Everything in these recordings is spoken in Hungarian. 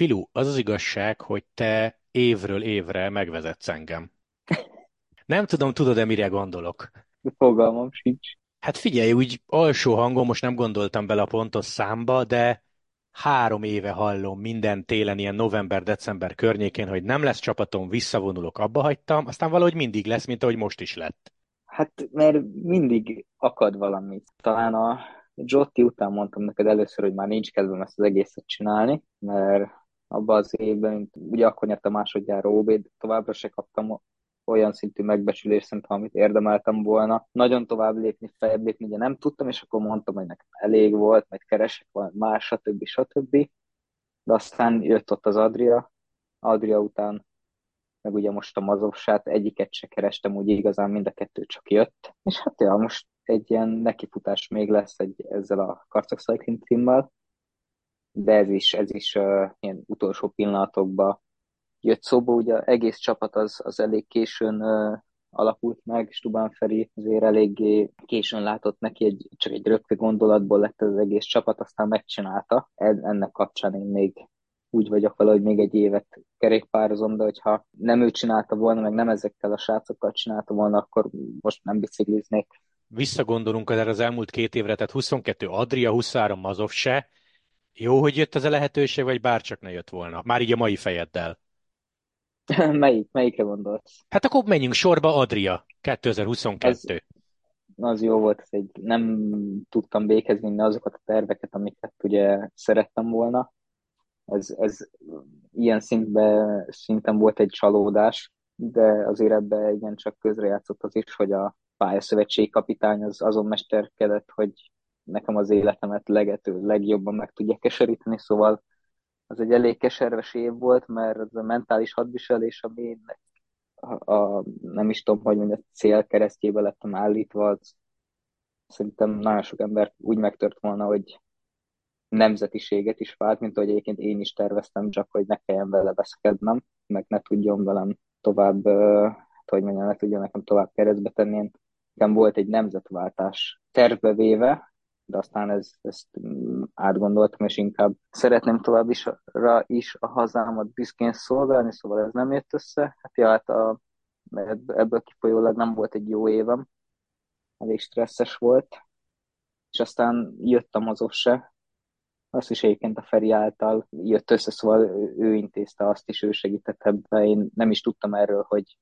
Filu, az az igazság, hogy te évről évre megvezetsz engem. Nem tudom, tudod-e, mire gondolok? Fogalmam sincs. Hát figyelj, úgy alsó hangon most nem gondoltam bele a pontos számba, de három éve hallom minden télen, ilyen november-december környékén, hogy nem lesz csapatom, visszavonulok, abba hagytam, aztán valahogy mindig lesz, mint ahogy most is lett. Hát, mert mindig akad valami. Talán a Jotti után mondtam neked először, hogy már nincs kedvem ezt az egészet csinálni, mert abban az évben, mint ugye akkor nyertem másodjára OB, továbbra se kaptam olyan szintű megbecsülést, szerintem, amit érdemeltem volna. Nagyon tovább lépni, feljebb lépni, ugye nem tudtam, és akkor mondtam, hogy nekem elég volt, majd keresek valami más, stb. stb. De aztán jött ott az Adria, Adria után meg ugye most a Mazovsát, egyiket se kerestem, úgy igazán mind a kettő csak jött. És hát ja, most egy ilyen nekifutás még lesz egy, ezzel a Karcag Cycling teammal, de ez is, ez is uh, ilyen utolsó pillanatokban jött szóba, ugye egész csapat az, az elég későn uh, alakult meg, Stubán Feri azért eléggé későn látott neki, egy, csak egy rögtön gondolatból lett az egész csapat, aztán megcsinálta. Ennek kapcsán én még úgy vagyok vele, hogy még egy évet kerékpározom, de hogyha nem ő csinálta volna, meg nem ezekkel a srácokkal csinálta volna, akkor most nem bicikliznék. Visszagondolunk erre az elmúlt két évre, tehát 22 Adria, 23 Mazov se. Jó, hogy jött ez a lehetőség, vagy bárcsak ne jött volna? Már így a mai fejeddel. Melyik? Melyikre gondolsz? Hát akkor menjünk sorba, Adria, 2022. Az, az jó volt, hogy nem tudtam békezni azokat a terveket, amiket ugye szerettem volna. Ez, ez ilyen szintben, szinten volt egy csalódás, de azért ebbe igen csak közrejátszott az is, hogy a pályaszövetség kapitány az azon mesterkedett, hogy nekem az életemet legető legjobban meg tudja keseríteni, szóval az egy elég keserves év volt, mert az a mentális hadviselés, ami a, a, nem is tudom, hogy mondja, cél keresztjébe lettem állítva, az szerintem nagyon sok ember úgy megtört volna, hogy nemzetiséget is vált, mint ahogy egyébként én is terveztem, csak hogy ne kelljen vele veszekednem, meg ne tudjon velem tovább, hogy mondjam, ne tudjon nekem tovább keresztbe tenni. Én nekem volt egy nemzetváltás tervbe véve, de aztán ez, ezt mm, átgondoltam, és inkább szeretném tovább is, ra is a hazámat büszkén szolgálni, szóval ez nem jött össze. Hát ja, hát a, ebből kifolyólag nem volt egy jó évem, elég stresszes volt, és aztán jöttem azok se, azt is egyébként a Feri által jött össze, szóval ő intézte azt is, ő segített ebbe. Én nem is tudtam erről, hogy,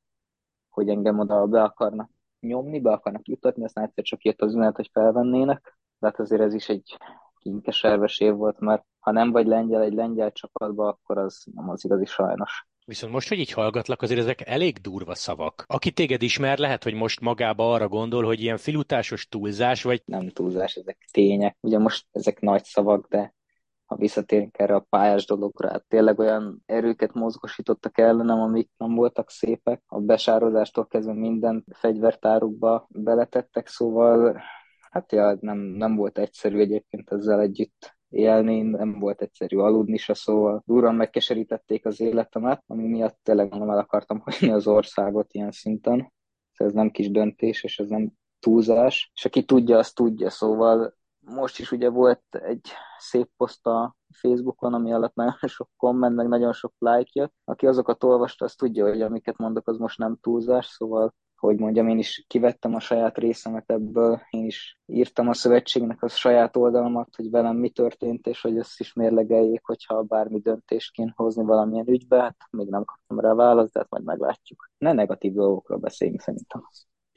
hogy engem oda be akarnak nyomni, be akarnak jutatni, aztán egyszer csak jött az üzenet, hogy felvennének. De hát azért ez is egy kinkeserves év volt, mert ha nem vagy lengyel egy lengyel csapatba, akkor az nem az igazi sajnos. Viszont most, hogy így hallgatlak, azért ezek elég durva szavak. Aki téged ismer, lehet, hogy most magába arra gondol, hogy ilyen filutásos túlzás, vagy... Nem túlzás, ezek tények. Ugye most ezek nagy szavak, de ha visszatérünk erre a pályás dologra, hát tényleg olyan erőket mozgosítottak ellenem, amik nem voltak szépek. A besározástól kezdve minden fegyvertárukba beletettek, szóval hát ja, nem, nem volt egyszerű egyébként ezzel együtt élni, nem volt egyszerű aludni se, szóval durran megkeserítették az életemet, ami miatt tényleg nem el akartam hagyni az országot ilyen szinten. Ez nem kis döntés, és ez nem túlzás, és aki tudja, azt tudja, szóval most is ugye volt egy szép poszt a Facebookon, ami alatt nagyon sok komment, meg nagyon sok like jött. Aki azokat olvasta, az tudja, hogy amiket mondok, az most nem túlzás, szóval hogy mondjam, én is kivettem a saját részemet ebből, én is írtam a szövetségnek a saját oldalamat, hogy velem mi történt, és hogy ezt is mérlegeljék, hogyha bármi döntést kéne hozni valamilyen ügybe, hát még nem kaptam rá választ, de hát majd meglátjuk. Ne negatív dolgokról beszéljünk szerintem.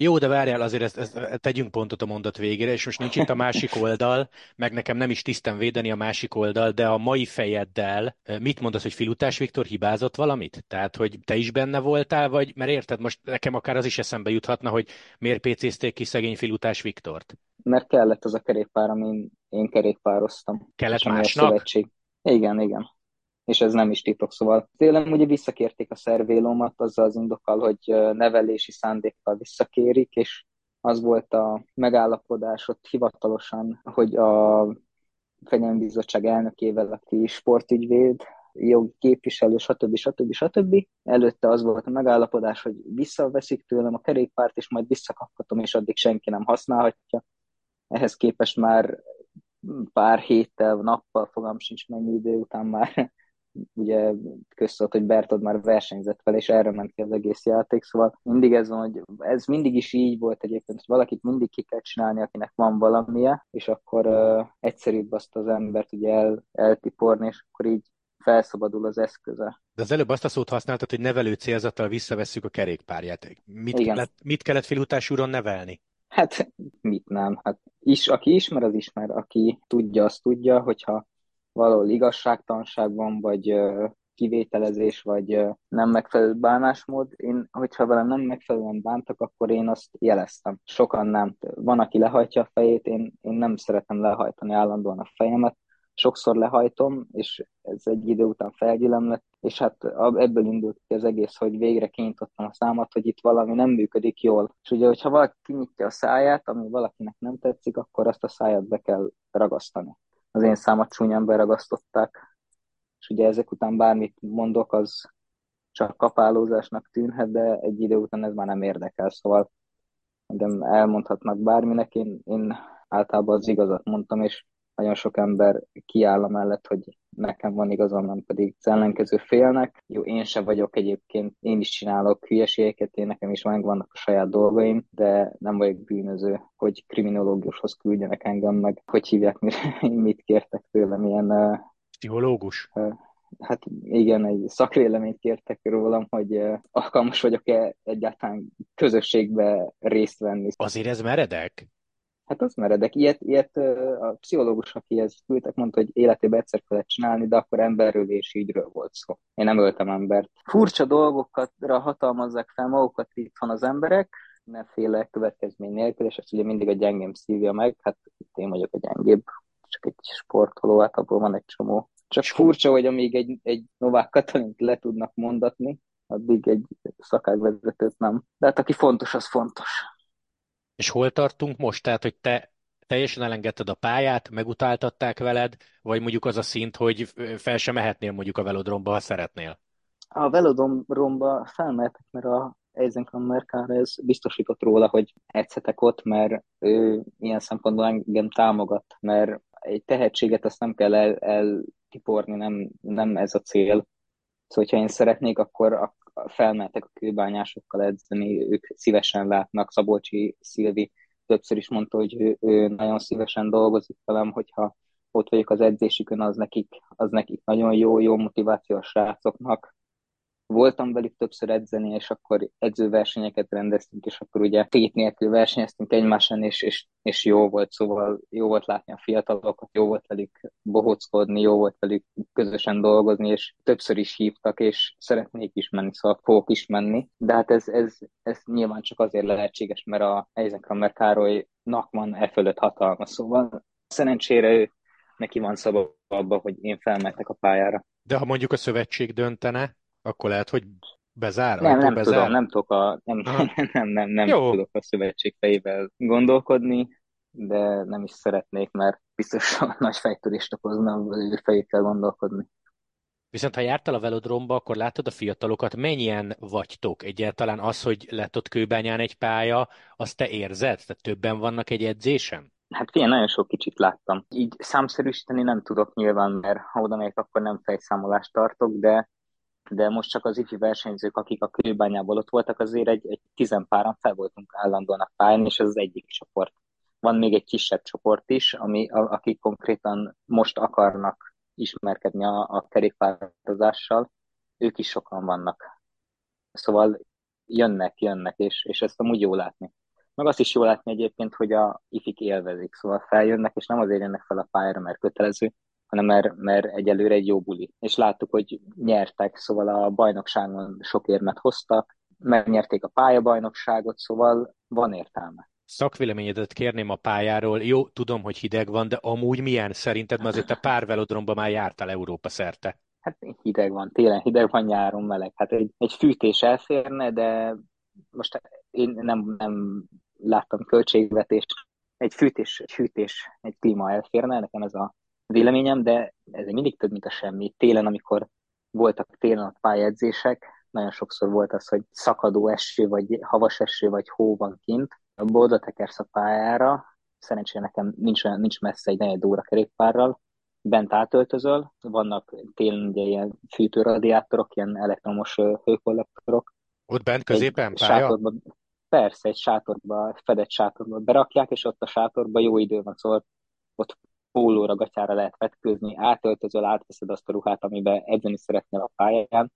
Jó, de várjál, azért ezt, ezt, tegyünk pontot a mondat végére, és most nincs itt a másik oldal, meg nekem nem is tisztem védeni a másik oldal, de a mai fejeddel mit mondasz, hogy Filutás Viktor hibázott valamit? Tehát, hogy te is benne voltál, vagy, mert érted, most nekem akár az is eszembe juthatna, hogy miért PC-zték ki szegény Filutás Viktort? Mert kellett az a kerékpár, amin én kerékpároztam. Kellett másnak? Igen, igen és ez nem is titok. Szóval tényleg ugye visszakérték a szervélómat azzal az indokkal, hogy nevelési szándékkal visszakérik, és az volt a megállapodás ott hivatalosan, hogy a Fegyelmi elnökével, aki sportügyvéd, jogi képviselő, stb. stb. stb. Előtte az volt a megállapodás, hogy visszaveszik tőlem a kerékpárt, és majd visszakaphatom, és addig senki nem használhatja. Ehhez képest már pár héttel, nappal, fogam sincs mennyi idő után már ugye közszólt, hogy Bertod már versenyzett fel, és erre ment ki az egész játék, szóval mindig ez van, hogy ez mindig is így volt egyébként, hogy valakit mindig ki kell csinálni, akinek van valamije, és akkor uh, egyszerűbb azt az embert ugye el, eltiporni, és akkor így felszabadul az eszköze. De az előbb azt a szót használtad, hogy nevelő célzattal visszavesszük a kerékpárját. Mit, Igen. kellett, mit kellett filutás úron nevelni? Hát mit nem? Hát is, aki ismer, az ismer, aki tudja, az tudja, hogyha valahol igazságtanság van, vagy kivételezés, vagy nem megfelelő bánásmód. Én, hogyha velem nem megfelelően bántak, akkor én azt jeleztem. Sokan nem. Van, aki lehajtja a fejét, én, én nem szeretem lehajtani állandóan a fejemet. Sokszor lehajtom, és ez egy idő után felgyülem lett, és hát ebből indult ki az egész, hogy végre kinyitottam a számat, hogy itt valami nem működik jól. És ugye, hogyha valaki kinyitja a száját, ami valakinek nem tetszik, akkor azt a száját be kell ragasztani az én számat csúnyán beragasztották, és ugye ezek után bármit mondok, az csak kapálózásnak tűnhet, de egy idő után ez már nem érdekel, szóval engem elmondhatnak bárminek, én, én általában az igazat mondtam, és nagyon sok ember kiáll mellett, hogy nekem van igazam, nem pedig az ellenkező félnek. Jó, én se vagyok egyébként, én is csinálok hülyeségeket, én nekem is vannak a saját dolgaim, de nem vagyok bűnöző, hogy kriminológushoz küldjenek engem meg, hogy hívják, mit kértek tőlem, ilyen... Pszichológus? Uh, hát igen, egy szakvéleményt kértek rólam, hogy uh, alkalmas vagyok-e egyáltalán közösségbe részt venni. Azért ez meredek? Hát az meredek. Ilyet, ilyet a pszichológus, aki ezt küldtek, mondta, hogy életében egyszer kellett csinálni, de akkor emberről és ígyről volt szó. Én nem öltem embert. Furcsa dolgokra hatalmazzák fel magukat itt van az emberek, mindenféle következmény nélkül, és ezt ugye mindig a gyengém szívja meg, hát itt én vagyok a gyengébb, csak egy sportoló, hát abból van egy csomó. Csak furcsa, hogy amíg egy, egy Novák Katalint le tudnak mondatni, addig egy szakágvezetőt nem. De hát aki fontos, az fontos. És hol tartunk most? Tehát, hogy te teljesen elengedted a pályát, megutáltatták veled, vagy mondjuk az a szint, hogy fel sem mehetnél mondjuk a velodromba, ha szeretnél? A velodromba felmehetek, mert a Eisenkammer ez biztosított róla, hogy egyszetek ott, mert ő ilyen szempontból engem támogat, mert egy tehetséget azt nem kell el, eltiporni, nem, nem ez a cél. Szóval, hogyha én szeretnék, akkor, felmentek a kőbányásokkal edzeni, ők szívesen látnak. Szabolcsi Szilvi többször is mondta, hogy ő, ő nagyon szívesen dolgozik velem, hogyha ott vagyok az edzésükön, az nekik, az nekik nagyon jó, jó motiváció a srácoknak voltam velük többször edzeni, és akkor edzőversenyeket rendeztünk, és akkor ugye tét nélkül versenyeztünk egymáson, és, és, és jó volt, szóval jó volt látni a fiatalokat, jó volt velük bohockodni, jó volt velük közösen dolgozni, és többször is hívtak, és szeretnék is menni, szóval fogok is menni, de hát ez, ez, ez nyilván csak azért lehetséges, mert a Eisenkramer Károlynak van e fölött hatalma, szóval szerencsére ő neki van szabad abba, hogy én felmehetek a pályára. De ha mondjuk a szövetség döntene, akkor lehet, hogy bezár? Nem, nem bezár? tudom, nem tudok a, nem, nem, nem, nem Jó. tudok a szövetség fejével gondolkodni, de nem is szeretnék, mert biztos a nagy fejtörést okozna, ő fejét kell gondolkodni. Viszont ha jártál a velodromba, akkor látod a fiatalokat, mennyien vagytok? Egyáltalán az, hogy lett ott kőbányán egy pálya, azt te érzed? Tehát többen vannak egy edzésen? Hát én nagyon sok kicsit láttam. Így számszerűsíteni nem tudok nyilván, mert ha oda megyek, akkor nem fejszámolást tartok, de de most csak az ifi versenyzők, akik a kőbányából ott voltak, azért egy, egy tizenpáran fel voltunk állandóan a pályán, és ez az egyik csoport. Van még egy kisebb csoport is, ami, a, akik konkrétan most akarnak ismerkedni a, a kerékpározással, ők is sokan vannak. Szóval jönnek, jönnek, és, és ezt amúgy jó látni. Meg azt is jó látni egyébként, hogy a ifik élvezik, szóval feljönnek, és nem azért jönnek fel a pályára, mert kötelező, hanem mert, mert egyelőre egy jó buli. És láttuk, hogy nyertek, szóval a bajnokságon sok érmet hoztak, megnyerték a pályabajnokságot, szóval van értelme. Szakvéleményedet kérném a pályáról. Jó, tudom, hogy hideg van, de amúgy milyen szerinted? Mert azért te pár velodromba már jártál Európa szerte. Hát hideg van, télen hideg van, nyáron meleg. Hát egy, egy fűtés elférne, de most én nem, nem láttam költségvetést. Egy fűtés, egy fűtés, egy klíma elférne, nekem ez a véleményem, de ez mindig több, mint a semmi. Télen, amikor voltak télen a pályedzések, nagyon sokszor volt az, hogy szakadó eső, vagy havas eső, vagy hó van kint, a oda tekersz a pályára, szerencsére nekem nincs, olyan, nincs messze egy negyed óra kerékpárral, bent átöltözöl, vannak télen ugye ilyen fűtőradiátorok, ilyen elektromos hőkollektorok. Ott bent középen pálya? Sátorba, persze, egy sátorba, fedett sátorba berakják, és ott a sátorba jó idő van, szóval ott pólóra, gatyára lehet vetkőzni, átöltözöl, átveszed azt a ruhát, amiben edzeni szeretnél a pályán,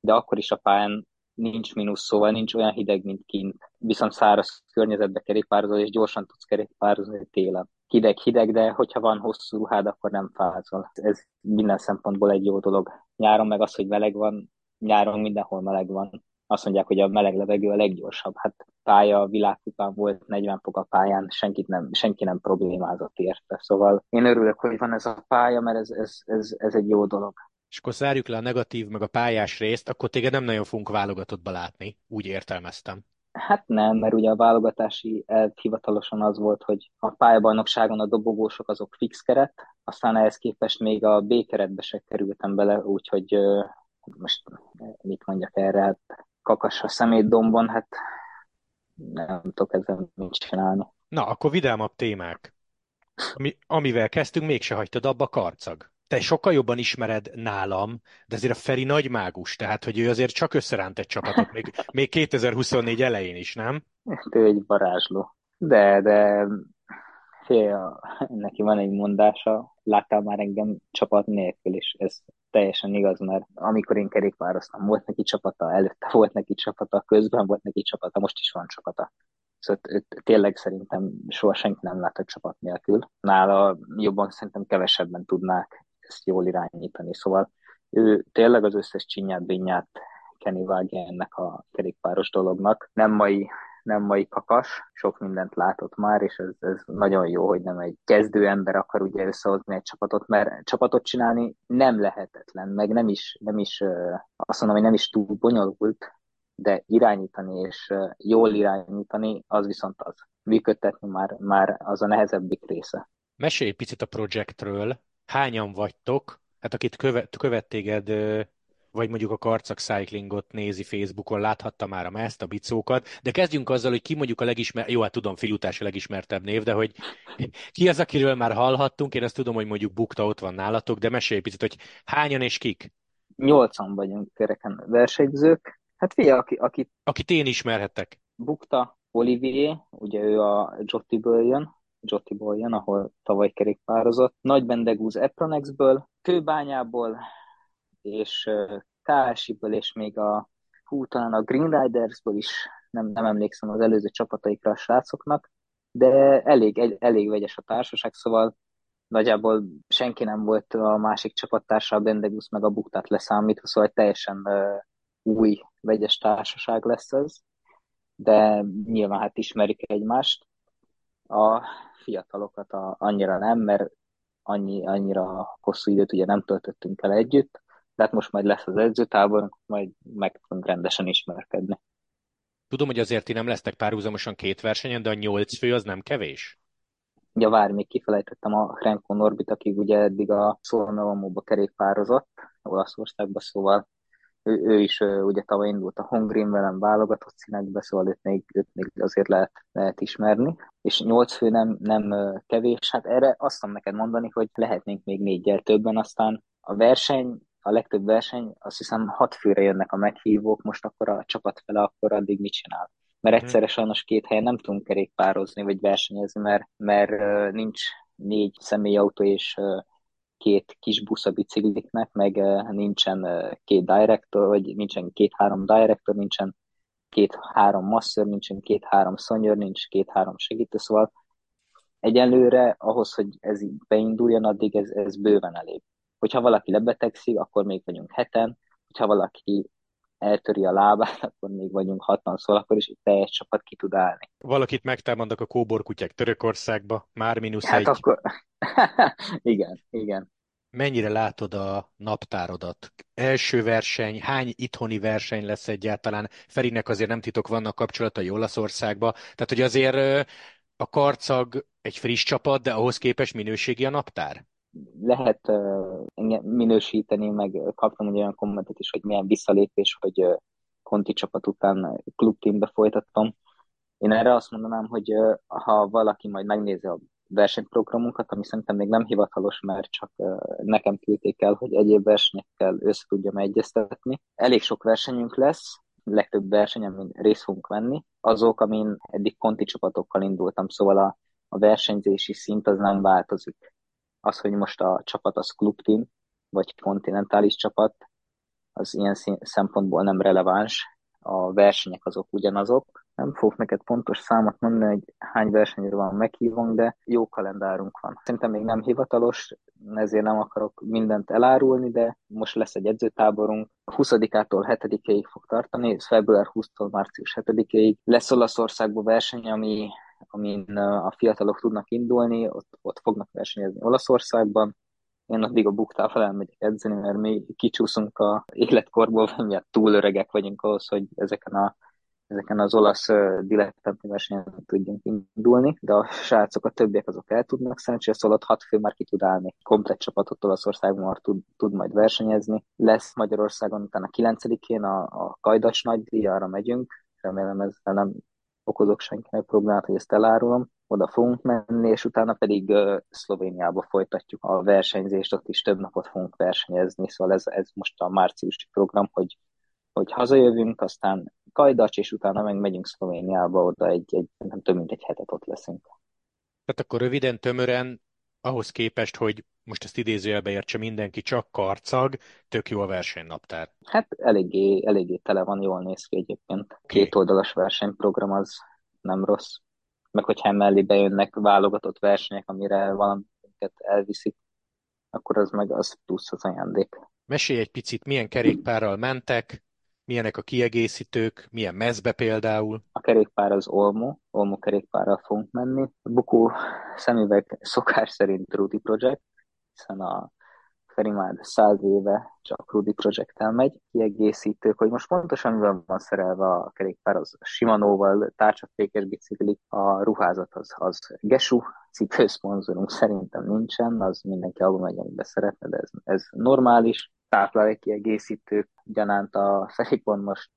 de akkor is a pályán nincs mínusz, szóval nincs olyan hideg, mint kint. Viszont száraz környezetbe kerékpározol, és gyorsan tudsz kerékpározni télen. Hideg-hideg, de hogyha van hosszú ruhád, akkor nem fázol. Ez minden szempontból egy jó dolog. Nyáron meg az, hogy meleg van, nyáron mindenhol meleg van. Azt mondják, hogy a meleg levegő a leggyorsabb. Hát pálya, világkupán volt 40 fok a pályán, senkit nem, senki nem problémázott érte. Szóval én örülök, hogy van ez a pálya, mert ez, ez, ez, ez egy jó dolog és akkor zárjuk le a negatív, meg a pályás részt, akkor téged nem nagyon fogunk válogatottba látni, úgy értelmeztem. Hát nem, mert ugye a válogatási elv hivatalosan az volt, hogy a pályabajnokságon a dobogósok azok fix keret, aztán ehhez képest még a B keretbe se kerültem bele, úgyhogy most mit mondjak erre, hát kakas a szemétdombon, hát nem tudok ezzel mit csinálni. Na, akkor vidámabb témák. Ami, amivel kezdtünk, mégse hagytad abba karcag te sokkal jobban ismered nálam, de azért a Feri nagy mágus, tehát hogy ő azért csak összeránt egy csapatot, még, még 2024 elején is, nem? Ő egy varázsló. De, de fél, neki van egy mondása, láttál már engem csapat nélkül, és ez teljesen igaz, mert amikor én kerékpároztam, volt neki csapata, előtte volt neki csapata, közben volt neki csapata, most is van csapata. Szóval tényleg szerintem soha senki nem látott csapat nélkül. Nála jobban szerintem kevesebben tudnák ezt jól irányítani. Szóval ő tényleg az összes csinyát, binyát Kenny vágja ennek a kerékpáros dolognak. Nem mai, nem mai kakas, sok mindent látott már, és ez, ez nagyon jó, hogy nem egy kezdő ember akar ugye összehozni egy csapatot, mert csapatot csinálni nem lehetetlen, meg nem is, nem is azt mondom, hogy nem is túl bonyolult, de irányítani és jól irányítani, az viszont az. Működtetni már, már az a nehezebbik része. Mesélj picit a projektről, hányan vagytok, hát akit követ, követ téged, vagy mondjuk a Karcak Cyclingot nézi Facebookon, láthatta már a ezt a bicókat, de kezdjünk azzal, hogy ki mondjuk a legismer... Jó, hát tudom, Filutás a legismertebb név, de hogy ki az, akiről már hallhattunk, én azt tudom, hogy mondjuk Bukta ott van nálatok, de mesélj picit, hogy hányan és kik? Nyolcan vagyunk kereken versenyzők. Hát figyelj, aki, aki... Akit én ismerhetek. Bukta, Olivier, ugye ő a Jottiből jön, Jottiból jön, ahol tavaly kerékpározott. Nagy Bendegúz Epronexből, Kőbányából, és KSI-ből, és még a hú, talán a Green Ridersből is, nem, nem emlékszem az előző csapataikra a srácoknak, de elég, elég vegyes a társaság, szóval nagyjából senki nem volt a másik csapattársa, a Bendegus meg a Buktát leszámítva, szóval egy teljesen új vegyes társaság lesz ez, de nyilván hát ismerik egymást. A fiatalokat a, annyira nem, mert annyi, annyira hosszú időt ugye nem töltöttünk el együtt, de hát most majd lesz az edzőtábor, majd meg tudunk rendesen ismerkedni. Tudom, hogy azért ti nem lesznek párhuzamosan két versenyen, de a nyolc fő az nem kevés? Ugye várj, még kifelejtettem a Renko Norbit, aki ugye eddig a Szolnavamóba kerékpározott, Olaszországba, szóval ő, ő is ugye tavaly indult a Hongrin velem válogatott színekbe, szóval őt még, őt még azért lehet, lehet ismerni. És nyolc fő nem, nem kevés, hát erre azt tudom neked mondani, hogy lehetnénk még négyel többen, aztán a verseny, a legtöbb verseny, azt hiszem hat főre jönnek a meghívók, most akkor a csapat fele, akkor addig mit csinál? Mert mhm. egyszerre sajnos két helyen nem tudunk kerékpározni, vagy versenyezni, mert, mert nincs négy személyautó és két kis busz a bicikliknek, meg nincsen két director, vagy nincsen két-három director, nincsen két-három masször, nincsen két-három szonyör, nincs két-három segítő, szóval egyelőre ahhoz, hogy ez beinduljon, addig ez, ez bőven elég. Hogyha valaki lebetegszik, akkor még vagyunk heten, hogyha valaki eltöri a lábát, akkor még vagyunk hatan, szóval akkor is egy teljes csapat ki tud állni. Valakit megtámadnak a kóborkutyák Törökországba, már mínusz hát egy. Akkor... igen, igen. Mennyire látod a naptárodat? Első verseny, hány itthoni verseny lesz egyáltalán? Ferinek azért nem titok vannak kapcsolatai Olaszországba, tehát hogy azért a karcag egy friss csapat, de ahhoz képest minőségi a naptár? Lehet minősíteni, meg kaptam egy olyan kommentet is, hogy milyen visszalépés, hogy Conti csapat után klubteambe folytattam. Én erre azt mondanám, hogy ha valaki majd megnézi a versenyprogramunkat, ami szerintem még nem hivatalos, mert csak nekem küldték el, hogy egyéb versenyekkel össze tudjam egyeztetni. Elég sok versenyünk lesz, legtöbb verseny, amin részt fogunk venni, azok, amin eddig konti csapatokkal indultam, szóval a, a versenyzési szint az nem változik. Az, hogy most a csapat az klubteam, vagy kontinentális csapat, az ilyen szempontból nem releváns. A versenyek azok ugyanazok. Nem fogok neked pontos számot mondani, hogy hány versenyre van meghívunk, de jó kalendárunk van. Szerintem még nem hivatalos, ezért nem akarok mindent elárulni, de most lesz egy edzőtáborunk. 20-ától 7-ig fog tartani, február 20-tól március 7-ig. Lesz Olaszországban verseny, ami amin a fiatalok tudnak indulni, ott, ott fognak versenyezni Olaszországban, én addig a buktával elmegyek edzeni, mert mi kicsúszunk a életkorból, miatt túl öregek vagyunk ahhoz, hogy ezeken a ezeken az olasz dilettanti versenyen tudjunk indulni, de a srácok, a többiek azok el tudnak szerencsére, szóval ott hat fő már ki tud állni. Komplet csapatot Olaszországban már tud, tud majd versenyezni. Lesz Magyarországon utána 9-én a, a Kajdacs nagydíj, arra megyünk, remélem ezzel nem okozok senkinek problémát, hogy ezt elárulom oda fogunk menni, és utána pedig Szlovéniába folytatjuk a versenyzést, ott is több napot fogunk versenyezni, szóval ez, ez most a márciusi program, hogy, hogy hazajövünk, aztán Kajdacs, és utána meg megyünk Szlovéniába, oda egy, egy nem több mint egy hetet ott leszünk. Tehát akkor röviden, tömören, ahhoz képest, hogy most ezt idézőjelbe értse mindenki, csak karcag, tök jó a versenynaptár. Hát eléggé, eléggé tele van, jól néz ki egyébként. Két oldalas versenyprogram az nem rossz meg hogyha emellé bejönnek válogatott versenyek, amire valamiket elviszik, akkor az meg az plusz az ajándék. Mesélj egy picit, milyen kerékpárral mentek, milyenek a kiegészítők, milyen mezbe például? A kerékpár az Olmo, Olmo kerékpárral fogunk menni. A bukó szemüveg szokás szerint Rudy Project, hiszen a Feri már száz éve csak Rudy Project-tel megy, kiegészítők, hogy most pontosan mivel van szerelve a kerékpár, az Shimano-val, tárcsafékes bicikli, a ruházat az, az Gesu, cipőszponzorunk szerintem nincsen, az mindenki abban megy, amiben szeretne, de ez, ez normális. Táplálékkiegészítők, gyanánt a Ferikon most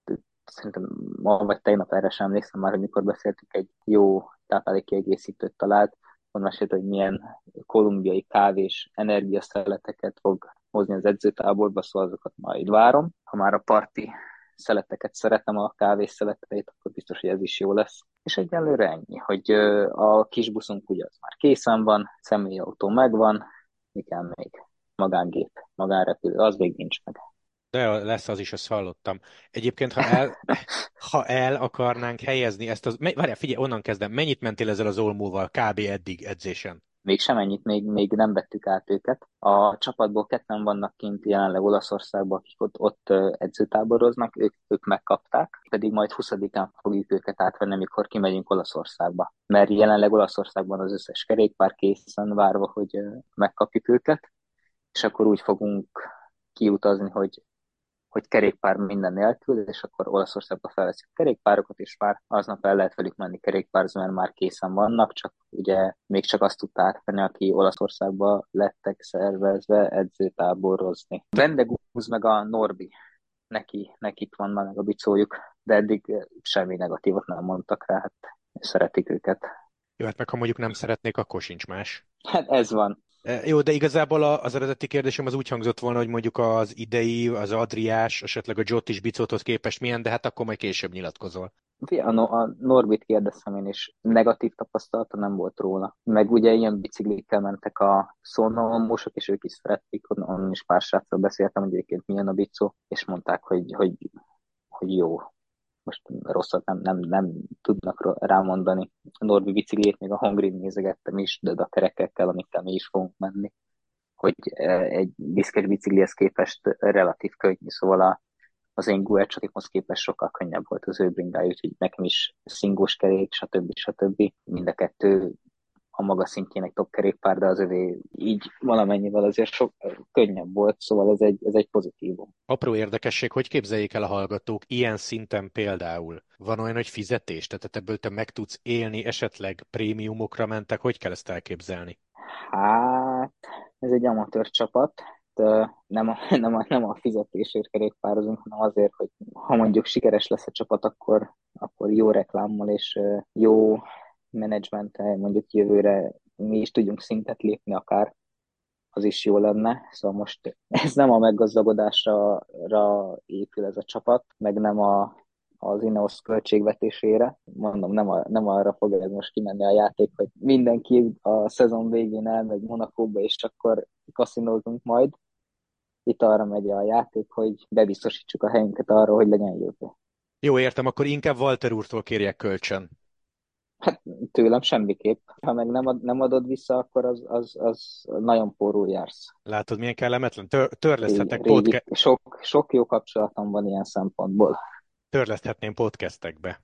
szerintem ma vagy tegnap erre sem emlékszem már, hogy mikor beszéltük, egy jó táplálékkiegészítőt talált, on mesélt, hogy milyen kolumbiai kávés energiaszeleteket fog hozni az edzőtáborba, szóval azokat majd várom. Ha már a parti szeleteket szeretem, a kávés szeleteit, akkor biztos, hogy ez is jó lesz. És egyelőre ennyi, hogy a kis buszunk ugye az már készen van, személyautó megvan, mi kell még? Magángép, magánrepülő, az még nincs meg. De lesz az is, azt hallottam. Egyébként, ha el, ha el akarnánk helyezni ezt az... Várjál, figyelj, onnan kezdem. Mennyit mentél ezzel az olmúval kb. eddig edzésen? Még sem ennyit, még, még nem vettük át őket. A csapatból ketten vannak kint jelenleg Olaszországban, akik ott, ott edzőtáboroznak, ők, ők megkapták, pedig majd 20-án fogjuk őket átvenni, amikor kimegyünk Olaszországba. Mert jelenleg Olaszországban az összes kerékpár készen várva, hogy megkapjuk őket, és akkor úgy fogunk kiutazni, hogy hogy kerékpár minden nélkül, és akkor Olaszországba felveszik a kerékpárokat, és már aznap el lehet velük menni kerékpárzni, mert már készen vannak, csak ugye még csak azt tudta átvenni, aki Olaszországba lettek szervezve edzőtáborozni. Vendegúz meg a Norbi, neki, nekik van meg a bicójuk, de eddig semmi negatívot nem mondtak rá, hát szeretik őket. Jó, hát meg ha mondjuk nem szeretnék, akkor sincs más. Hát ez van. E, jó, de igazából az eredeti kérdésem az úgy hangzott volna, hogy mondjuk az idei, az Adriás, esetleg a Jot is Bicóthoz képest milyen, de hát akkor majd később nyilatkozol. A, a Norbit kérdeztem én is, negatív tapasztalata nem volt róla. Meg ugye ilyen biciklikkel mentek a szónalomósok, és ők is szerették, onnan is pár sráccal beszéltem, hogy egyébként milyen a bicó, és mondták, hogy, hogy, hogy jó, most rosszat nem, nem, nem tudnak rámondani. A Norbi biciklét még a Hongrin nézegettem is, de a kerekekkel, amikkel mi is fogunk menni, hogy e, egy diszkes biciklihez képest relatív könnyű, szóval a, az én Guercsatikhoz képest sokkal könnyebb volt az ő bringája, úgyhogy nekem is szingós kerék, stb. stb. Mind a kettő a maga szintjén egy top kerékpár, de az övé így valamennyivel azért sok könnyebb volt, szóval ez egy, ez egy pozitívum. Apró érdekesség, hogy képzeljék el a hallgatók ilyen szinten például? Van olyan, hogy fizetés? Tehát ebből te meg tudsz élni, esetleg prémiumokra mentek, hogy kell ezt elképzelni? Hát, ez egy amatőr csapat, nem a, nem a, nem a fizetésért kerékpározunk, hanem azért, hogy ha mondjuk sikeres lesz a csapat, akkor, akkor jó reklámmal és jó menedzsmenttel mondjuk jövőre mi is tudjunk szintet lépni akár, az is jó lenne. Szóval most ez nem a meggazdagodásra épül ez a csapat, meg nem a, az Ineos költségvetésére. Mondom, nem, a, nem arra fog ez most kimenni a játék, hogy mindenki a szezon végén elmegy Monakóba, és akkor kaszinózunk majd. Itt arra megy a játék, hogy bebiztosítsuk a helyünket arra, hogy legyen jövő. Jó, értem, akkor inkább Walter úrtól kérjek kölcsön. Hát tőlem semmiképp. Ha meg nem, ad, nem adod vissza, akkor az, az, az nagyon porul jársz. Látod, milyen kellemetlen? Tör, törleszthetek régi, sok, sok jó kapcsolatom van ilyen szempontból. Törleszthetném podcastekbe.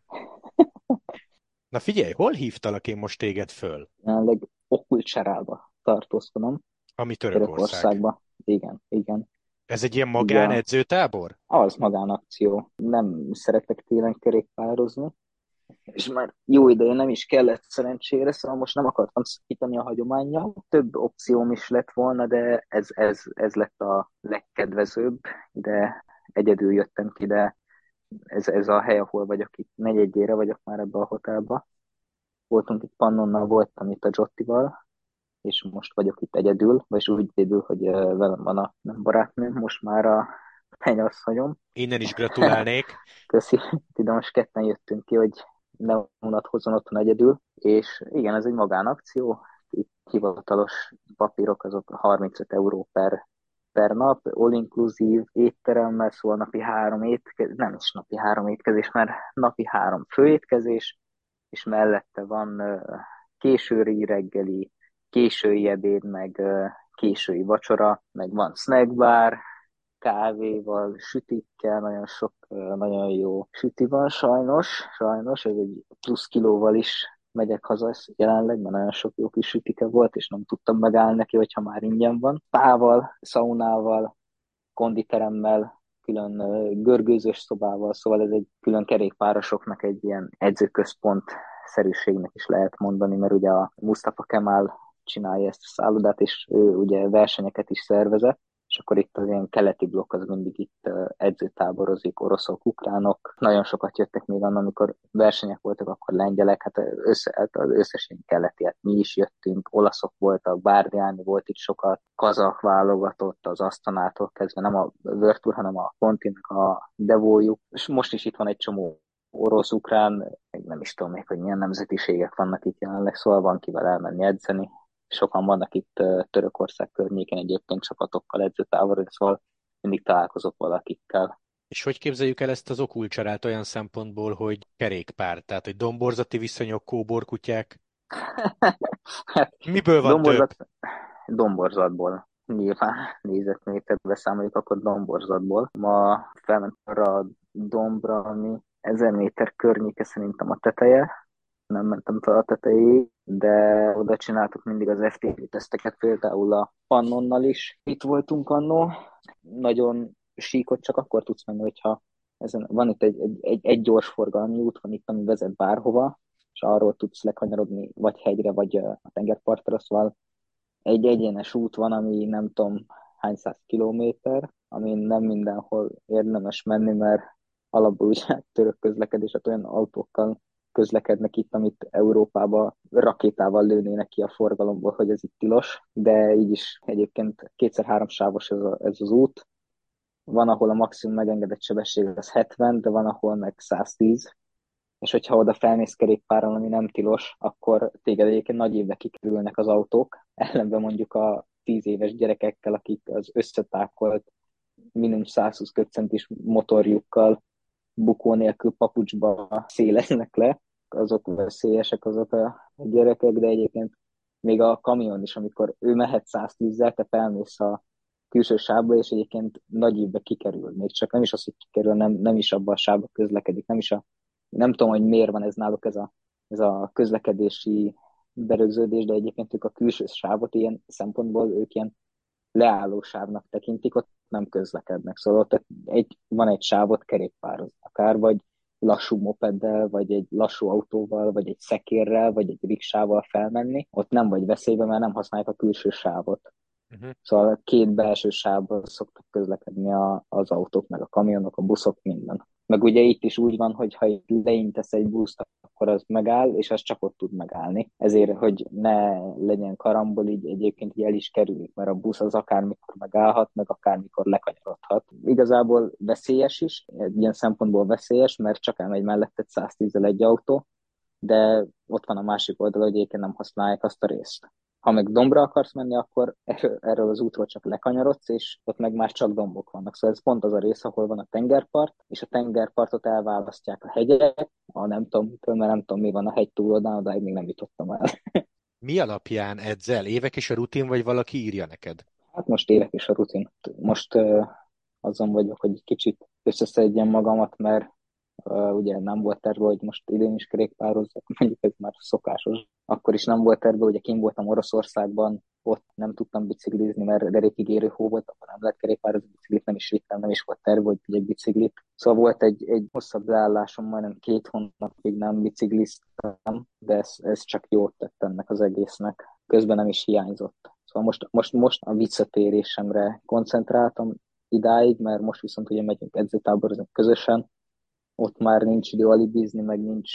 Na figyelj, hol hívtalak én most téged föl? Jelenleg Okulcserálba tartózkodom. Ami Törökország. Törökországba. Igen, igen. Ez egy ilyen magánedzőtábor? Az magánakció. Nem szeretek télen kerékpározni, és már jó ideje nem is kellett szerencsére, szóval most nem akartam szakítani a hagyományjal. Több opcióm is lett volna, de ez, ez, ez lett a legkedvezőbb, de egyedül jöttem ki, de ez, ez a hely, ahol vagyok itt, negyedjére vagyok már ebbe a hotelba. Voltunk itt Pannonnal, voltam itt a Jottival, és most vagyok itt egyedül, vagy úgy egyedül, hogy velem van a nem barátnőm, most már a mennyasszonyom. Innen is gratulálnék. Köszi. Ide most ketten jöttünk ki, hogy ne unatkozzon otthon egyedül, és igen, ez egy magánakció, itt hivatalos papírok azok 35 euró per, per nap, all-inclusive étteremmel, szóval napi három étkezés, nem is napi három étkezés, mert napi három főétkezés, és mellette van későri reggeli, késői ebéd, meg késői vacsora, meg van snackbar, kávéval, sütikkel, nagyon sok, nagyon jó süti van sajnos, sajnos, ez egy plusz kilóval is megyek haza jelenleg, mert nagyon sok jó kis sütike volt, és nem tudtam megállni neki, hogyha már ingyen van. Pával, szaunával, konditeremmel, külön görgőzős szobával, szóval ez egy külön kerékpárosoknak egy ilyen edzőközpont szerűségnek is lehet mondani, mert ugye a Mustafa Kemal csinálja ezt a szállodát, és ő ugye versenyeket is szervezett, és akkor itt az ilyen keleti blokk az mindig itt edzőtáborozik, oroszok, ukránok. Nagyon sokat jöttek még annak, amikor versenyek voltak, akkor lengyelek, hát, össze, hát az összes ilyen keleti, hát mi is jöttünk, olaszok voltak, Bárdiáni volt itt sokat, kazak válogatott az Asztanától kezdve, nem a Tour, hanem a Pontinak a devójuk, és most is itt van egy csomó orosz, ukrán, nem is tudom még, hogy milyen nemzetiségek vannak itt jelenleg, szóval van kivel elmenni edzeni, sokan vannak itt Törökország környéken egyébként csapatokkal edzőtávolra, szóval mindig találkozok valakikkel. És hogy képzeljük el ezt az okulcserát olyan szempontból, hogy kerékpár, tehát hogy domborzati viszonyok, kóborkutyák? hát, Miből van domborzat, több? Domborzatból. Nyilván nézetméterbe számoljuk, akkor domborzatból. Ma felment arra a dombra, ami ezer méter környéke szerintem a teteje, nem mentem fel a tetejéig, de oda csináltuk mindig az FTP teszteket, például a Pannonnal is. Itt voltunk annó, nagyon síkot csak akkor tudsz menni, hogyha ezen, van itt egy, egy, egy, egy gyors forgalmi út, van itt, ami vezet bárhova, és arról tudsz lekanyarodni vagy hegyre, vagy a tengerpartra, szóval egy egyenes út van, ami nem tudom hány száz kilométer, ami nem mindenhol érdemes menni, mert alapból ugye török közlekedés, hát olyan autókkal közlekednek itt, amit Európába rakétával lőnének ki a forgalomból, hogy ez itt tilos, de így is egyébként kétszer-három sávos ez, a, ez az út. Van, ahol a maximum megengedett sebesség az 70, de van, ahol meg 110, és hogyha oda felmész kerékpáron, ami nem tilos, akkor téged egyébként nagy évbe kikerülnek az autók, ellenben mondjuk a 10 éves gyerekekkel, akik az összetákolt minimum 120 centis motorjukkal bukó nélkül papucsba széleznek le, azok veszélyesek azok a gyerekek, de egyébként még a kamion is, amikor ő mehet 110-zel, te felmész a külső sávba, és egyébként nagy évbe kikerül. Még csak nem is az, hogy kikerül, nem, nem is abban a sávba közlekedik, nem is a, nem tudom, hogy miért van ez náluk ez a, ez a közlekedési berögződés, de egyébként ők a külső sávot ilyen szempontból ők ilyen leálló sávnak tekintik, ott nem közlekednek. Szóval ott egy, van egy sávot kerékpároz, akár, vagy lassú mopeddel, vagy egy lassú autóval, vagy egy szekérrel, vagy egy riksával felmenni, ott nem vagy veszélybe, mert nem használják a külső sávot. Uh-huh. Szóval két belső sávban szoktak közlekedni a, az autók, meg a kamionok, a buszok, minden. Meg ugye itt is úgy van, hogy ha itt leintesz egy buszt, akkor az megáll, és az csak ott tud megállni. Ezért, hogy ne legyen karambol, így egyébként így el is kerülik, mert a busz az akármikor megállhat, meg akármikor lekanyarodhat. Igazából veszélyes is, ilyen szempontból veszélyes, mert csak elmegy mellette 110 egy autó, de ott van a másik oldal, hogy egyébként nem használják azt a részt. Ha meg dombra akarsz menni, akkor erről az útról csak lekanyarodsz, és ott meg már csak dombok vannak. Szóval ez pont az a rész, ahol van a tengerpart, és a tengerpartot elválasztják a hegyek, a nem tudom, mert nem tudom, mi van a hegy túloldán, de még nem jutottam el. Mi alapján edzel? Évek és a rutin, vagy valaki írja neked? Hát most évek és a rutin. Most uh, azon vagyok, hogy kicsit összeszedjem magamat, mert ugye nem volt terve, hogy most idén is kerékpározzak, mondjuk ez már szokásos. Akkor is nem volt terve, ugye kim voltam Oroszországban, ott nem tudtam biciklizni, mert derékig érő hó volt, akkor nem lehet kerékpározni, biciklit nem is vittem, nem is volt terve, hogy egy biciklit. Szóval volt egy, egy hosszabb leállásom, majdnem két hónapig nem bicikliztem, de ez, ez csak jót tett ennek az egésznek. Közben nem is hiányzott. Szóval most, most, most a visszatérésemre koncentráltam idáig, mert most viszont ugye megyünk edzőtáborozni közösen, ott már nincs idő alibizni, meg nincs,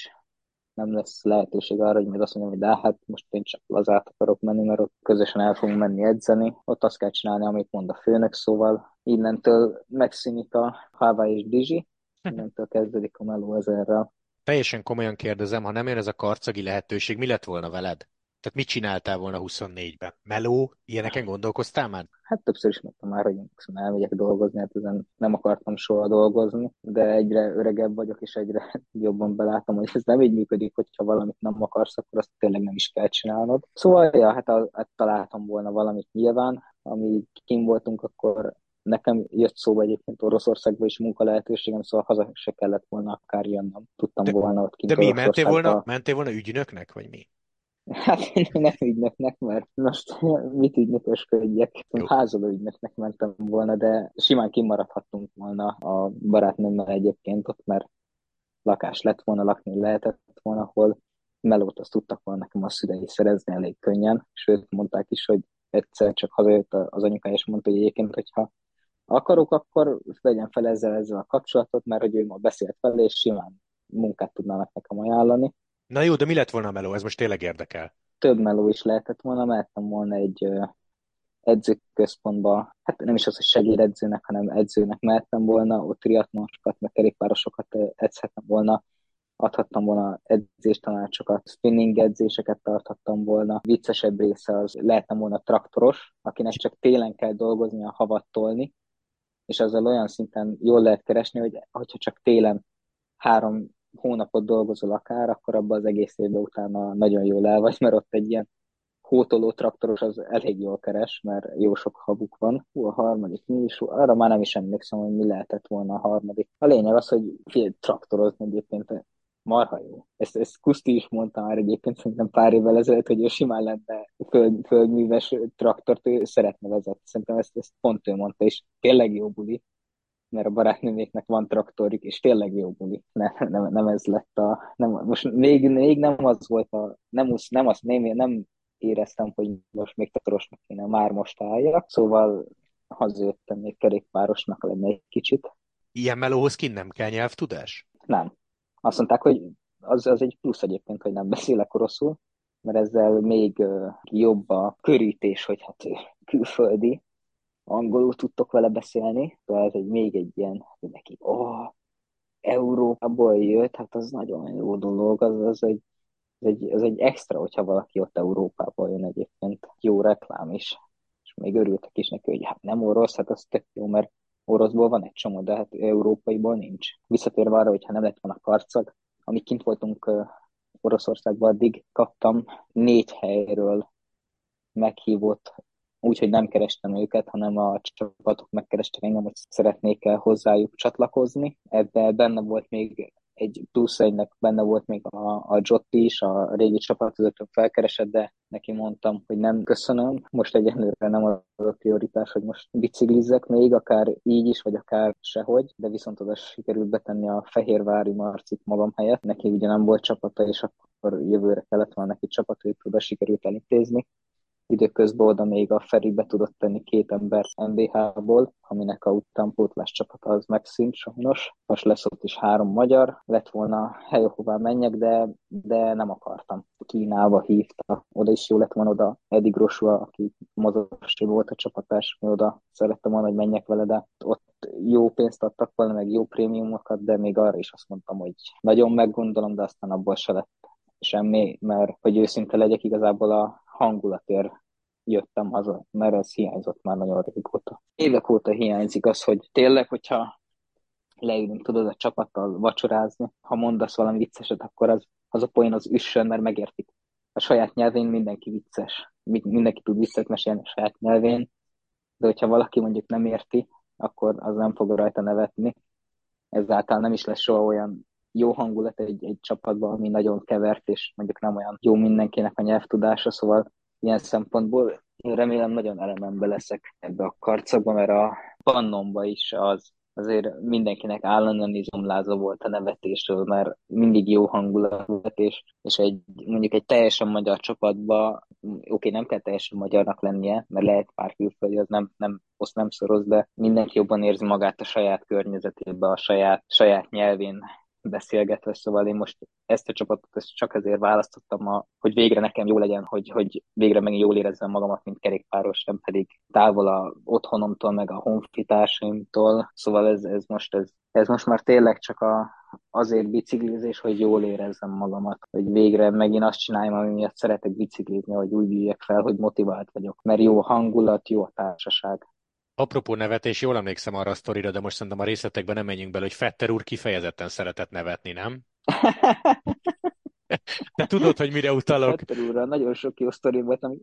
nem lesz lehetőség arra, hogy majd azt mondjam, hogy de hát most én csak lazát akarok menni, mert ott közösen el fogunk menni edzeni. Ott azt kell csinálni, amit mond a főnök, szóval innentől megszűnik a Hava és Dizsi, innentől kezdődik a meló ezerrel. Teljesen komolyan kérdezem, ha nem jön ez a karcagi lehetőség, mi lett volna veled? Tehát mit csináltál volna 24-ben? Meló? Ilyeneken gondolkoztál már? Hát többször is mondtam már, hogy elmegyek dolgozni, hát ezen nem akartam soha dolgozni, de egyre öregebb vagyok, és egyre jobban belátom, hogy ez nem így működik, hogyha valamit nem akarsz, akkor azt tényleg nem is kell csinálnod. Szóval, ja, hát, a, hát találtam volna valamit nyilván, ami kim voltunk, akkor nekem jött szóba egyébként Oroszországban is munka lehetőségem, szóval haza se kellett volna akár jönnöm. Tudtam de, volna ott kint De mi, mentél volna, mentél volna ügynöknek, vagy mi? Hát én nem ügynöknek, mert most mit ügynökösködjek. Házoló ügynöknek mentem volna, de simán kimaradhattunk volna a barátnőmmel egyébként ott, mert lakás lett volna, lakni lehetett volna, ahol melót azt tudtak volna nekem a szülei szerezni elég könnyen, sőt mondták is, hogy egyszer csak hazajött az anyukája, és mondta, hogy egyébként, hogyha akarok, akkor vegyen fel ezzel, ezzel a kapcsolatot, mert hogy ő ma beszélt vele, és simán munkát tudnának nekem ajánlani. Na jó, de mi lett volna a meló? Ez most tényleg érdekel. Több meló is lehetett volna, mehettem volna egy edzőközpontba, hát nem is az, hogy segédedzőnek, hanem edzőnek mehettem volna, ott triatlonosokat, meg kerékpárosokat edzhettem volna, adhattam volna edzéstanácsokat, spinning edzéseket tarthattam volna. Viccesebb része az lehettem volna traktoros, akinek csak télen kell dolgozni, a havat tolni, és azzal olyan szinten jól lehet keresni, hogy hogyha csak télen három hónapot dolgozol akár, akkor abban az egész évben utána nagyon jól el vagy, mert ott egy ilyen hótoló traktoros az elég jól keres, mert jó sok habuk van. Hú, a harmadik mi is? Arra már nem is emlékszem, hogy mi lehetett volna a harmadik. A lényeg az, hogy fél traktorozni egyébként marha jó. Ezt, ezt Kuszti is mondta már egyébként szerintem pár évvel ezelőtt, hogy ő simán lenne föld, földműves traktort, ő szeretne vezetni. Szerintem ezt, ezt pont ő mondta, és tényleg jó buli mert a barátnőméknek van traktorjuk, és tényleg jó buli. Nem, nem, nem ez lett a... Nem, most még, még nem az volt a... Nem, nem, az, nem, nem éreztem, hogy most még traktorosnak kéne, már most álljak. Szóval hazajöttem még kerékpárosnak lenni egy kicsit. Ilyen melóhoz kint nem kell nyelvtudás? Nem. Azt mondták, hogy az, az egy plusz egyébként, hogy nem beszélek oroszul, mert ezzel még jobb a körítés, hogy hát külföldi, angolul tudtok vele beszélni, ez egy még egy ilyen, hogy neki, oh, Európából jött, hát az nagyon jó dolog, az, az egy, az egy, az egy extra, hogyha valaki ott Európából jön egyébként. Jó reklám is. És még örültek is neki, hogy hát nem orosz, hát az tök jó, mert oroszból van egy csomó, de hát európaiból nincs. Visszatérve arra, hogyha nem lett volna karcag, amíg kint voltunk Oroszországban, addig kaptam négy helyről meghívott úgyhogy nem kerestem őket, hanem a csapatok megkerestek engem, hogy szeretnék-e hozzájuk csatlakozni. Ebben benne volt még egy plusz egynek benne volt még a, a Jotti is, a régi csapatvezetőm felkeresett, de neki mondtam, hogy nem köszönöm. Most egyenlőre nem az a prioritás, hogy most biciklizzek még, akár így is, vagy akár sehogy, de viszont oda sikerült betenni a Fehérvári Marcit magam helyett. Neki ugye nem volt csapata, és akkor jövőre kellett volna neki csapat, hogy oda sikerült elintézni időközben oda még a Feri be tudott tenni két ember NBH-ból, aminek a utánpótlás csapata az megszűnt sajnos. Most lesz ott is három magyar, lett volna hely, hová menjek, de, de nem akartam. Kínába hívta, oda is jó lett volna oda Edi Grosua, aki mozgásról volt a csapatás, oda szerettem volna, hogy menjek vele, de ott jó pénzt adtak volna, meg jó prémiumokat, de még arra is azt mondtam, hogy nagyon meggondolom, de aztán abból se lett semmi, mert hogy őszinte legyek, igazából a hangulatért jöttem haza, mert ez hiányzott már nagyon régóta. Évek óta hiányzik az, hogy tényleg, hogyha leülünk, tudod, a csapattal vacsorázni, ha mondasz valami vicceset, akkor az, az a poén az üssön, mert megértik. A saját nyelvén mindenki vicces. Mindenki tud viccet mesélni a saját nyelvén, de hogyha valaki mondjuk nem érti, akkor az nem fog rajta nevetni. Ezáltal nem is lesz soha olyan jó hangulat egy, egy csapatban, ami nagyon kevert, és mondjuk nem olyan jó mindenkinek a nyelvtudása, szóval ilyen szempontból én remélem nagyon elemembe leszek ebbe a karcakba, mert a pannomba is az azért mindenkinek állandóan izomláza volt a nevetésről, mert mindig jó hangulat volt, és, és egy, mondjuk egy teljesen magyar csapatba, oké, okay, nem kell teljesen magyarnak lennie, mert lehet pár külföldi, az nem, nem, azt nem szoroz, de mindenki jobban érzi magát a saját környezetében, a saját, saját nyelvén beszélgetve, szóval én most ezt a csapatot ezt csak ezért választottam, hogy végre nekem jó legyen, hogy, hogy végre megint jól érezzem magamat, mint kerékpáros, nem pedig távol a otthonomtól, meg a honfitársaimtól, szóval ez, ez, most, ez, ez most már tényleg csak a, azért biciklizés, hogy jól érezzem magamat, hogy végre megint azt csináljam, ami miatt szeretek biciklizni, hogy úgy üljek fel, hogy motivált vagyok, mert jó a hangulat, jó a társaság. Apropó nevetés, jól emlékszem arra a sztorira, de most szerintem a részletekben nem menjünk bele, hogy Fetter úr kifejezetten szeretett nevetni, nem? Te tudod, hogy mire utalok? Fetter úrral nagyon sok jó sztori volt, ami...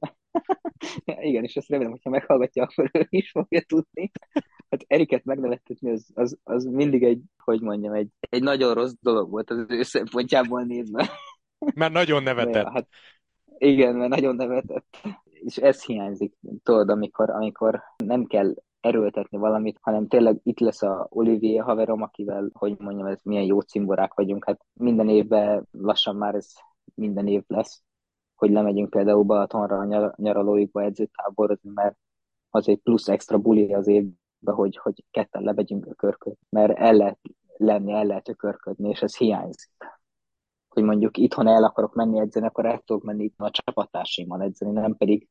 Igen, és ezt remélem, hogyha meghallgatja, akkor ő is fogja tudni. Hát Eriket megnevettetni, az, az, az mindig egy, hogy mondjam, egy, egy nagyon rossz dolog volt az ő szempontjából nézve. Mert nagyon nevetett. Ja, hát igen, mert nagyon nevetett és ez hiányzik, tudod, amikor, amikor nem kell erőltetni valamit, hanem tényleg itt lesz a Olivier haverom, akivel, hogy mondjam, ez milyen jó cimborák vagyunk, hát minden évben lassan már ez minden év lesz, hogy lemegyünk például Balatonra a nyar- nyaralóikba edzőtáborozni, mert az egy plusz extra buli az évben, hogy, hogy ketten levegyünk a körköt, mert el lehet lenni, el lehet ökörködni, és ez hiányzik hogy mondjuk itthon el akarok menni edzeni, akkor el tudok menni itt a csapattársaimmal edzeni, nem pedig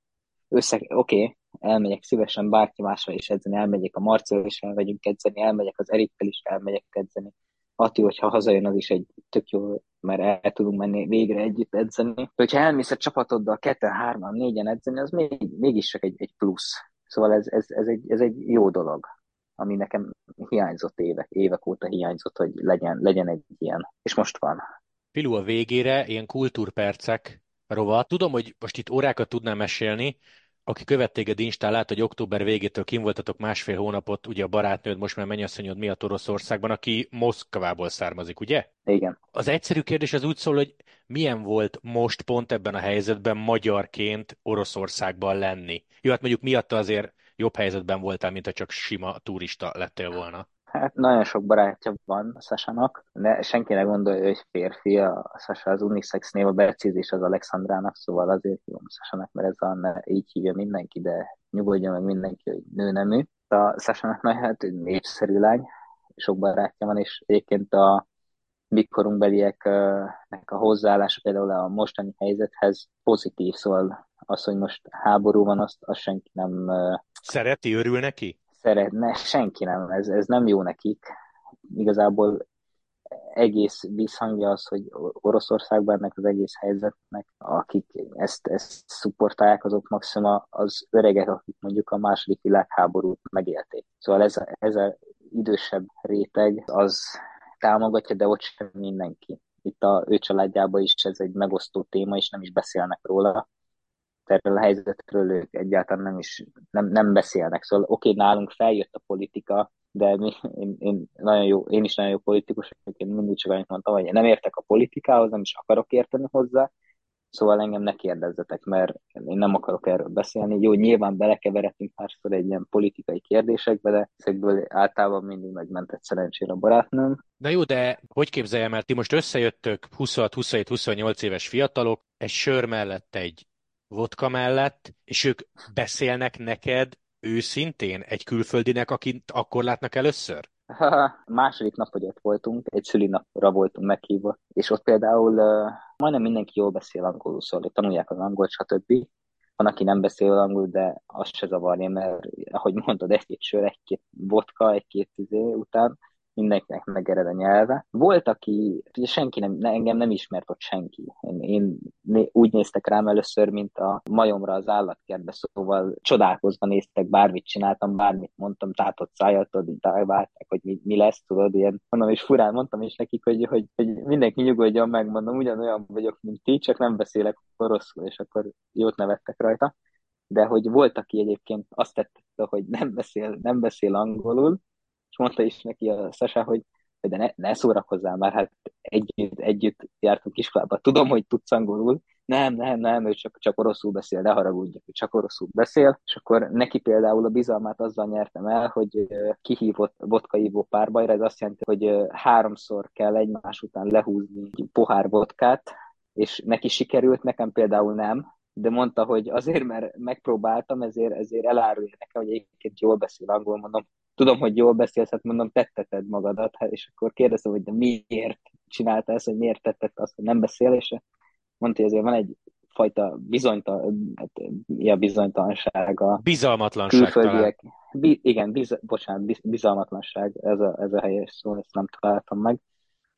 össze, oké, okay, elmegyek szívesen bárki másra is edzeni, elmegyek a Marcel is elmegyünk edzeni, elmegyek az Erikkel is elmegyek edzeni. Ati, hogyha hazajön, az is egy tök jó, mert el tudunk menni végre együtt edzeni. Hogyha elmész a csapatoddal ketten, hárman, négyen edzeni, az még, mégis csak egy, egy plusz. Szóval ez, ez, ez, egy, ez egy jó dolog, ami nekem hiányzott évek, évek óta hiányzott, hogy legyen, legyen egy ilyen. És most van. Filu a végére, ilyen kultúrpercek rovat. Tudom, hogy most itt órákat tudnám mesélni, aki követ téged Instán, lát, hogy október végétől kim voltatok másfél hónapot, ugye a barátnőd most már mennyasszonyod miatt Oroszországban, aki Moszkvából származik, ugye? Igen. Az egyszerű kérdés az úgy szól, hogy milyen volt most pont ebben a helyzetben magyarként Oroszországban lenni? Jó, hát mondjuk miatta azért jobb helyzetben voltál, mint ha csak sima turista lettél volna. Hát nagyon sok barátja van a Sasának, de senki ne gondolja, hogy férfi, a Sasa az unisex név, a becízés az Alexandrának, szóval azért hívom Sasának, mert ez a, így hívja mindenki, de nyugodjon meg mindenki, hogy nő nem ő. A Sasának nagyon hát népszerű lány, sok barátja van, és egyébként a mikorunkbelieknek a hozzáállása például a mostani helyzethez pozitív, szóval az, hogy most háború van, azt, azt senki nem... Szereti, örül neki? Szeretne, senki nem, ez, ez nem jó nekik. Igazából egész visszhangja az, hogy Oroszországban ennek az egész helyzetnek, akik ezt, ezt szupportálják, azok maximum az öregek, akik mondjuk a második világháborút megélték. Szóval ez, ez a idősebb réteg, az támogatja, de ott sem mindenki. Itt a ő családjában is ez egy megosztó téma, és nem is beszélnek róla erről a helyzetről ők egyáltalán nem is nem, nem beszélnek. Szóval oké, nálunk feljött a politika, de mi, én, én, nagyon jó, én is nagyon jó politikus, én mindig csak annyit mondtam, hogy én nem értek a politikához, nem is akarok érteni hozzá, Szóval engem ne kérdezzetek, mert én nem akarok erről beszélni. Jó, nyilván belekeveredtünk másról egy ilyen politikai kérdésekbe, de ezekből általában mindig megmentett szerencsére a barátnőm. Na jó, de hogy képzeljem el, ti most összejöttök 26, 27, 28 éves fiatalok, egy sör mellett egy vodka mellett, és ők beszélnek neked őszintén egy külföldinek, akit akkor látnak először? Második nap, hogy ott voltunk, egy szülinapra voltunk meghívva, és ott például uh, majdnem mindenki jól beszél angolul, szóval tanulják az angolt, stb. Van, aki nem beszél angolul, de az se zavarja, mert ahogy mondod, egy-két sör, egy-két vodka, egy-két izé után mindenkinek megered a nyelve. Volt, aki, ugye senki nem, engem nem ismert ott senki. Én, én úgy néztek rám először, mint a majomra az állatkertbe, szóval csodálkozva néztek, bármit csináltam, bármit mondtam, tátott szájat, tudod, várták, hogy mi, mi, lesz, tudod, ilyen, mondom, és furán mondtam is nekik, hogy, hogy, hogy mindenki nyugodjon meg, mondom, ugyanolyan vagyok, mint ti, csak nem beszélek rosszul, és akkor jót nevettek rajta de hogy volt, aki egyébként azt tette, hogy nem beszél, nem beszél angolul, mondta is neki a Sasa, hogy de ne, ne szórakozzál már, hát együtt, együtt jártunk iskolába. Tudom, hogy tudsz angolul. Nem, nem, nem, ő csak, csak oroszul beszél, ne haragudj, ő csak oroszul beszél. És akkor neki például a bizalmát azzal nyertem el, hogy kihívott vodkaívó párbajra, ez azt jelenti, hogy háromszor kell egymás után lehúzni egy pohár vodkát, és neki sikerült, nekem például nem, de mondta, hogy azért, mert megpróbáltam, ezért, ezért elárulja nekem, hogy egyébként jól beszél angol, mondom, tudom, hogy jól beszélsz, hát mondom, tetteted magadat, hát, és akkor kérdezem, hogy de miért csinálta ezt, hogy miért tetted azt, hogy nem beszél, és mondta, hogy azért van egy fajta bizonytalan, hát, ja, bizonytalanság a Bizalmatlanság külföldiek. Bi, igen, biz, bocsánat, biz, bizalmatlanság, ez a, ez a helyes szó, ezt nem találtam meg.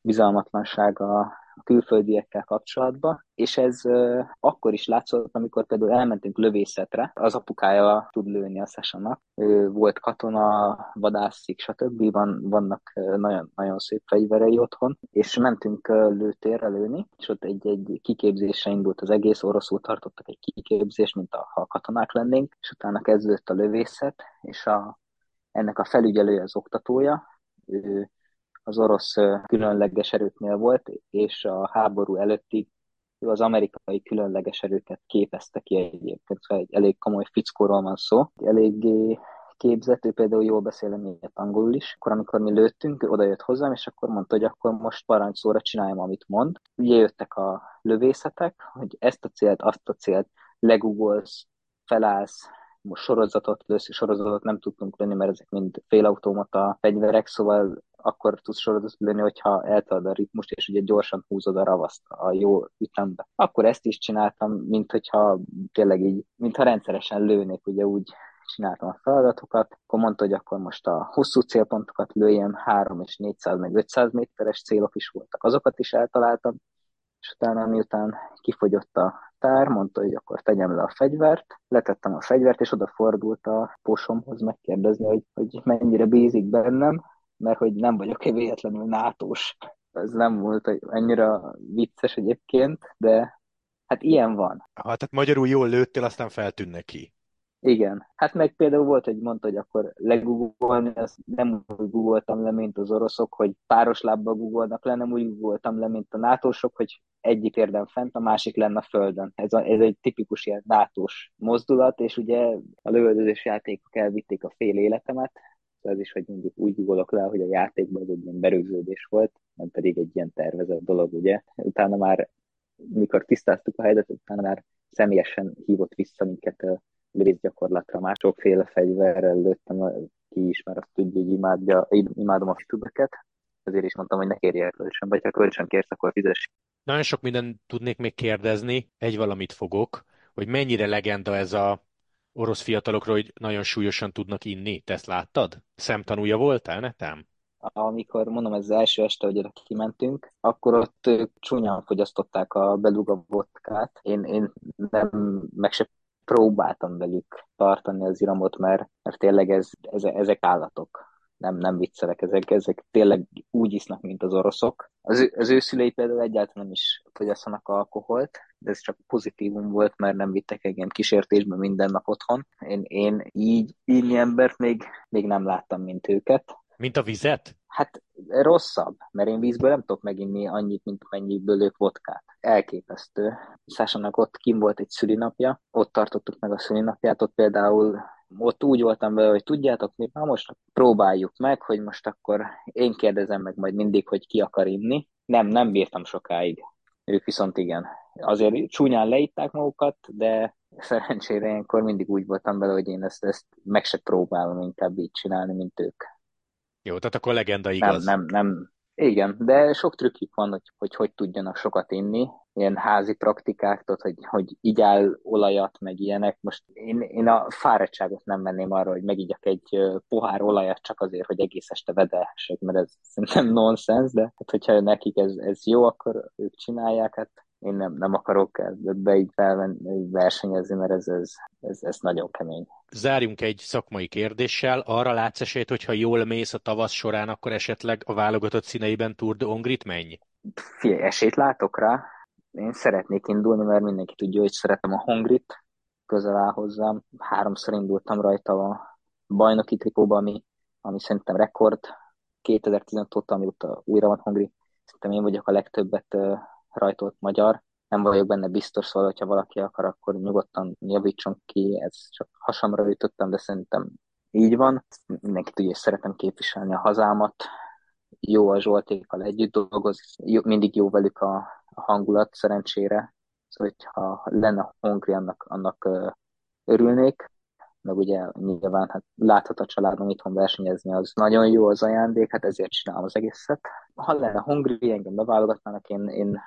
Bizalmatlanság a, külföldiekkel kapcsolatban, és ez uh, akkor is látszott, amikor például elmentünk lövészetre, az apukája tud lőni a Sasha-nak, ő volt katona, vadászik, stb. Van, vannak nagyon, nagyon szép fegyverei otthon, és mentünk lőtérre lőni, és ott egy, egy kiképzésre indult az egész, oroszul tartottak egy kiképzést, mint a, ha katonák lennénk, és utána kezdődött a lövészet, és a, ennek a felügyelője az oktatója, ő az orosz különleges erőknél volt, és a háború előttig ő az amerikai különleges erőket képezte ki egyébként, szóval egy elég komoly fickóról van szó. Eléggé képzett, ő például jól beszél emiatt angolul is. Akkor, amikor mi lőttünk, oda jött hozzám, és akkor mondta, hogy akkor most parancsszóra csináljam, amit mond. Ugye jöttek a lövészetek, hogy ezt a célt, azt a célt legugolsz, felállsz, most sorozatot lősz, sorozatot nem tudtunk lőni, mert ezek mind félautomata fegyverek, szóval akkor tudsz sorozatot lőni, hogyha eltad a ritmust, és ugye gyorsan húzod a ravaszt a jó ütembe. Akkor ezt is csináltam, mint hogyha tényleg így, mintha rendszeresen lőnék, ugye úgy csináltam a feladatokat, akkor mondta, hogy akkor most a hosszú célpontokat lőjem, 3 és 400 meg 500 méteres célok is voltak, azokat is eltaláltam, és utána miután kifogyott a tár, mondta, hogy akkor tegyem le a fegyvert, letettem a fegyvert, és odafordult a posomhoz megkérdezni, hogy, hogy mennyire bízik bennem, mert hogy nem vagyok-e véletlenül nátós. Ez nem volt hogy annyira vicces egyébként, de hát ilyen van. Hát tehát magyarul jól lőttél, aztán feltűnne neki. Igen. Hát meg például volt, hogy mondta, hogy akkor legugolni, azt nem úgy googoltam le, mint az oroszok, hogy páros lábbal googolnak le, nem úgy googoltam le, mint a nátósok, hogy egyik érdem fent, a másik lenne a földön. Ez, a, ez egy tipikus ilyen nátós mozdulat, és ugye a lövöldözés játékok elvitték a fél életemet, ez is, hogy mindig úgy googolok le, hogy a játékban ez egy ilyen berögződés volt, nem pedig egy ilyen tervezett dolog, ugye. Utána már, mikor tisztáztuk a helyzetet, utána már személyesen hívott vissza minket gyakorlatra már sokféle fegyverrel lőttem, ki is, mert azt tudja, hogy imádja, imádom a tübeket, ezért is mondtam, hogy ne kérje kölcsön, vagy ha kölcsön kérsz, akkor fizes. Nagyon sok minden tudnék még kérdezni, egy valamit fogok, hogy mennyire legenda ez a orosz fiatalokról, hogy nagyon súlyosan tudnak inni. Te ezt láttad? Szemtanúja voltál netem? Amikor mondom, ez az első este, hogy kimentünk, akkor ott csúnyán fogyasztották a beluga vodkát. Én, én nem, meg se próbáltam velük tartani az iramot, mert, mert tényleg ez, ez, ezek állatok. Nem, nem viccelek, ezek, ezek tényleg úgy isznak, mint az oroszok. Az, az ő szülei például egyáltalán nem is fogyasztanak alkoholt, de ez csak pozitívum volt, mert nem vittek engem kísértésbe minden nap otthon. Én, én így inni embert még, még nem láttam, mint őket. Mint a vizet? Hát rosszabb, mert én vízből nem tudok meginni annyit, mint amennyiből ők vodkát. Elképesztő. Szásának ott kim volt egy szülinapja, ott tartottuk meg a szülinapját, ott például ott úgy voltam vele, hogy tudjátok mit, na most próbáljuk meg, hogy most akkor én kérdezem meg majd mindig, hogy ki akar inni. Nem, nem bírtam sokáig. Ők viszont igen. Azért csúnyán leitták magukat, de Szerencsére ilyenkor mindig úgy voltam vele, hogy én ezt, ezt meg se próbálom inkább így csinálni, mint ők. Jó, tehát akkor legenda Nem, igaz. nem, nem. Igen, de sok trükkük van, hogy, hogy hogy tudjanak sokat inni. Ilyen házi praktikák, tudod, hogy, hogy igyál olajat, meg ilyenek. Most én, én a fáradtságot nem venném arra, hogy megigyak egy pohár olajat csak azért, hogy egész este vedelhessek, mert ez szerintem nonsens, de hát, hogyha nekik ez, ez jó, akkor ők csinálják, hát én nem, nem akarok ebbe így versenyezni, mert ez, ez, ez, ez nagyon kemény. Zárjunk egy szakmai kérdéssel. Arra látsz esélyt, hogyha jól mész a tavasz során, akkor esetleg a válogatott színeiben Tour de Hongrit menj? Figyelj, esélyt látok rá. Én szeretnék indulni, mert mindenki tudja, hogy szeretem a Hongrit. Közel áll hozzám. Háromszor indultam rajta a bajnoki trikóba, ami, ami szerintem rekord. 2015 óta, amióta újra van Hongri. Szerintem én vagyok a legtöbbet rajtolt magyar. Nem vagyok benne biztos, szóval, hogyha valaki akar, akkor nyugodtan javítson ki. Ez csak hasamra ütöttem, de szerintem így van. Mindenki tudja, hogy szeretem képviselni a hazámat jó a Zsoltékkal együtt dolgozni, mindig jó velük a, hangulat szerencsére, szóval hogyha lenne Hongri, annak, annak örülnék, meg ugye nyilván hát láthat a családom itthon versenyezni, az nagyon jó az ajándék, hát ezért csinálom az egészet. Ha lenne Hongri, engem beválogatnának, én, én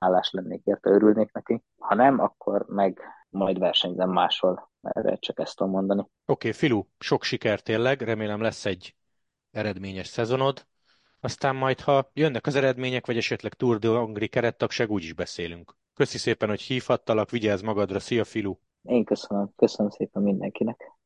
hálás lennék érte, örülnék neki. Ha nem, akkor meg majd versenyzem máshol, mert csak ezt tudom mondani. Oké, okay, Filu, sok sikert tényleg, remélem lesz egy eredményes szezonod. Aztán majd, ha jönnek az eredmények, vagy esetleg Tour de Hongri kerettagság, úgy is beszélünk. Köszi szépen, hogy hívhattalak, vigyázz magadra, szia Filu! Én köszönöm, köszönöm szépen mindenkinek.